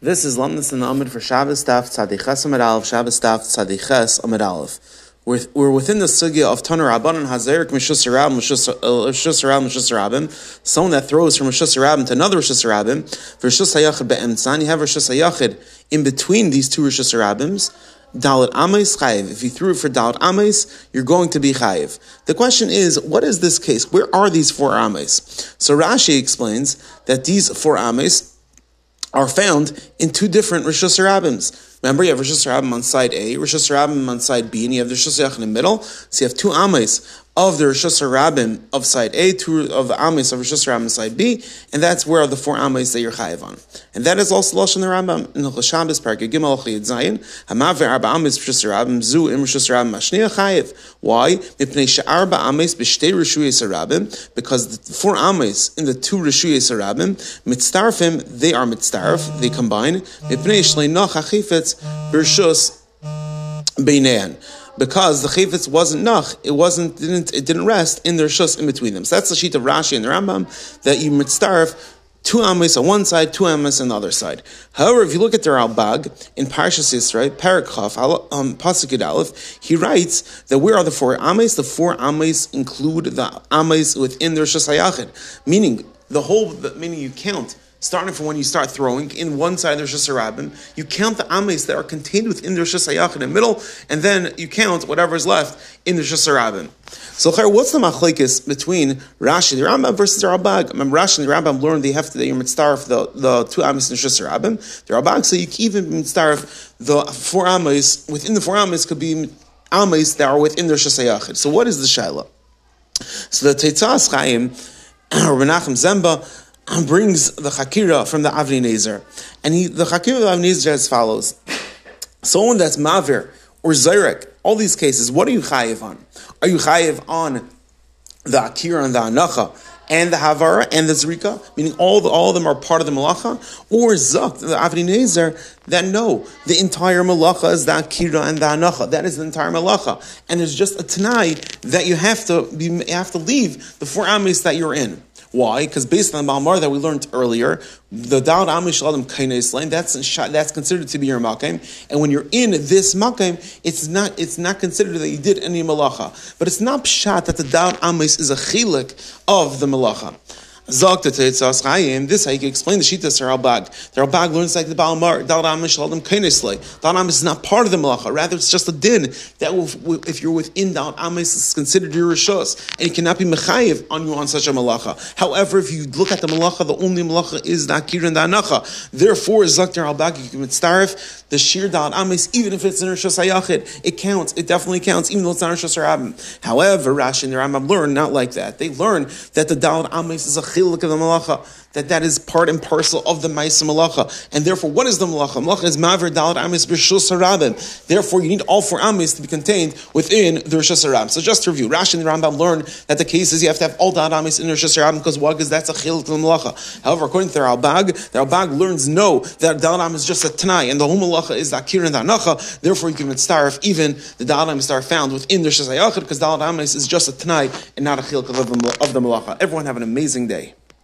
This is Lamnas and Amid for Shabbos Daf Tzadiches Amid Aleph, Shabbos Daf Tzadiches Amid Aleph. We're, we're within the sugya of Tanur Rabbanan Hazerik Mishus Rabim Mishus Rabim Mishus Rabim. Someone that throws from Mishus Rabim to another Mishus Rabim. Rishus Hayachid be'emtzan. You have Rishus Hayachid in between these two Rishus Rabims. Dalit Amais Chayiv. If you threw it for Dalit Amais, you're going to be Chayiv. The question is, what is this case? Where are these four Amais? So Rashi explains that these four Amais are found in two different Rosh Hashanahs. Remember, you have Rosh Hashanah on side A, Rosh Hashanah on side B, and you have the Hashanah in the middle. So you have two Ames of the Rosh Hashanah of side A, two of the Ames of Rosh Hashanah side B, and that's where the four Ames that you're chayiv on. And that is also Lashon the Rambam in the Shabbos Parak Gimel Chayid Zayin. Hamaver Arba Ames Rosh Zu Im Rosh chayiv. Why? Mipnei Ames B'Shtei Sarabim because the four Ames in the two Rishuyei Sarabim mitzdarfim they are mitzdarf they combine. Mipnei Shlei Noch Achifetz B'Rishus Beinean because the chayvitz wasn't nach, it wasn't didn't it didn't rest in their shus in between them. So that's the sheet of Rashi and the Rambam that you mitzdarf two amis on one side, two amis on the other side. However, if you look at the Ralbag in Parshas Yisrael, Parakov, um, Pasuk Aleph, he writes that where are the four amis? The four amis include the amis within their shus meaning the whole, meaning you count starting from when you start throwing, in one side there's just a rabbin, you count the ames that are contained within the Rosh in the middle, and then you count whatever is left in the Rosh. So, what's the machlekes between Rashi, the Rambam, versus the Rambam? Remember, Rashi and the Rambam learned they have to, you're mitzdarf the, the two ames in the Rosh. The Rambam, so you can even mitzdarf the four ames, within the four ames could be ames that are within the Rosh So, what is the shaila? So, the Teitzas Chaim, or Menachem Ziemba, brings the Hakira from the Avni Nezer. And he, the Hakira of Avni Nezer as follows. Someone that's Mavir or Zyrek, all these cases, what are you chayiv on? Are you chayiv on the Akira and the Anacha and the Havara and the Zrika, meaning all, the, all of them are part of the Malacha? Or Zuk, the Avni Nezer, that no, the entire Malacha is the Akira and the Anacha. That is the entire Malacha. And there's just a Tanai that you have to, be, you have to leave the four Amis that you're in. Why? Because based on the Malmar that we learned earlier, the Dal Amish Adam Kainais lane, that's that's considered to be your Makim. And when you're in this Makim, it's not it's not considered that you did any Malacha. But it's not pshat that the Dal Amish is a chilik of the Malacha. Zokta Teitzas Chayim. This how you can explain the Shitas Ralbag. The Ralbag learns like the Balmar. Dalam Shalom Kainisle. Dalam is not part of the Malacha. Rather, it's just a din that will, if you're within Dal Amis, is considered your Rishos, and it cannot be Mechayiv on you on such a Malacha. However, if you look at the Malacha, the only Malacha is the Akir and the Anacha. Therefore, Zokta Ralbag, you can mitzaref the Shir Dal Amis, even if it's in Rishos Hayachid. It counts. It definitely counts, even though it's not Rishos Rabim. However, Rashi and the Rambam learn not like that. They learn that the Dal Amis is a of the malacha, that that is part and parcel of the Maisa malacha. And therefore, what is the malacha? Malacha is maver dalat amis b'shus harabim. Therefore, you need all four amis to be contained within the Rishus Harabim. So just to review, Rashi and the Rambam learn that the case is you have to have all dalat amis in the Rishus Harabim because why? Because that's a chiluk of the malacha. However, according to the Ralbag, the Ralbag learns no, that dalat amis is just a tanai, and the whole malacha is the akir and the anacha. Therefore, you can mitzaref even the dalat amis are found within the Rishus because dalat amis is just a tanai and not a the, of the malacha. Everyone have an amazing day.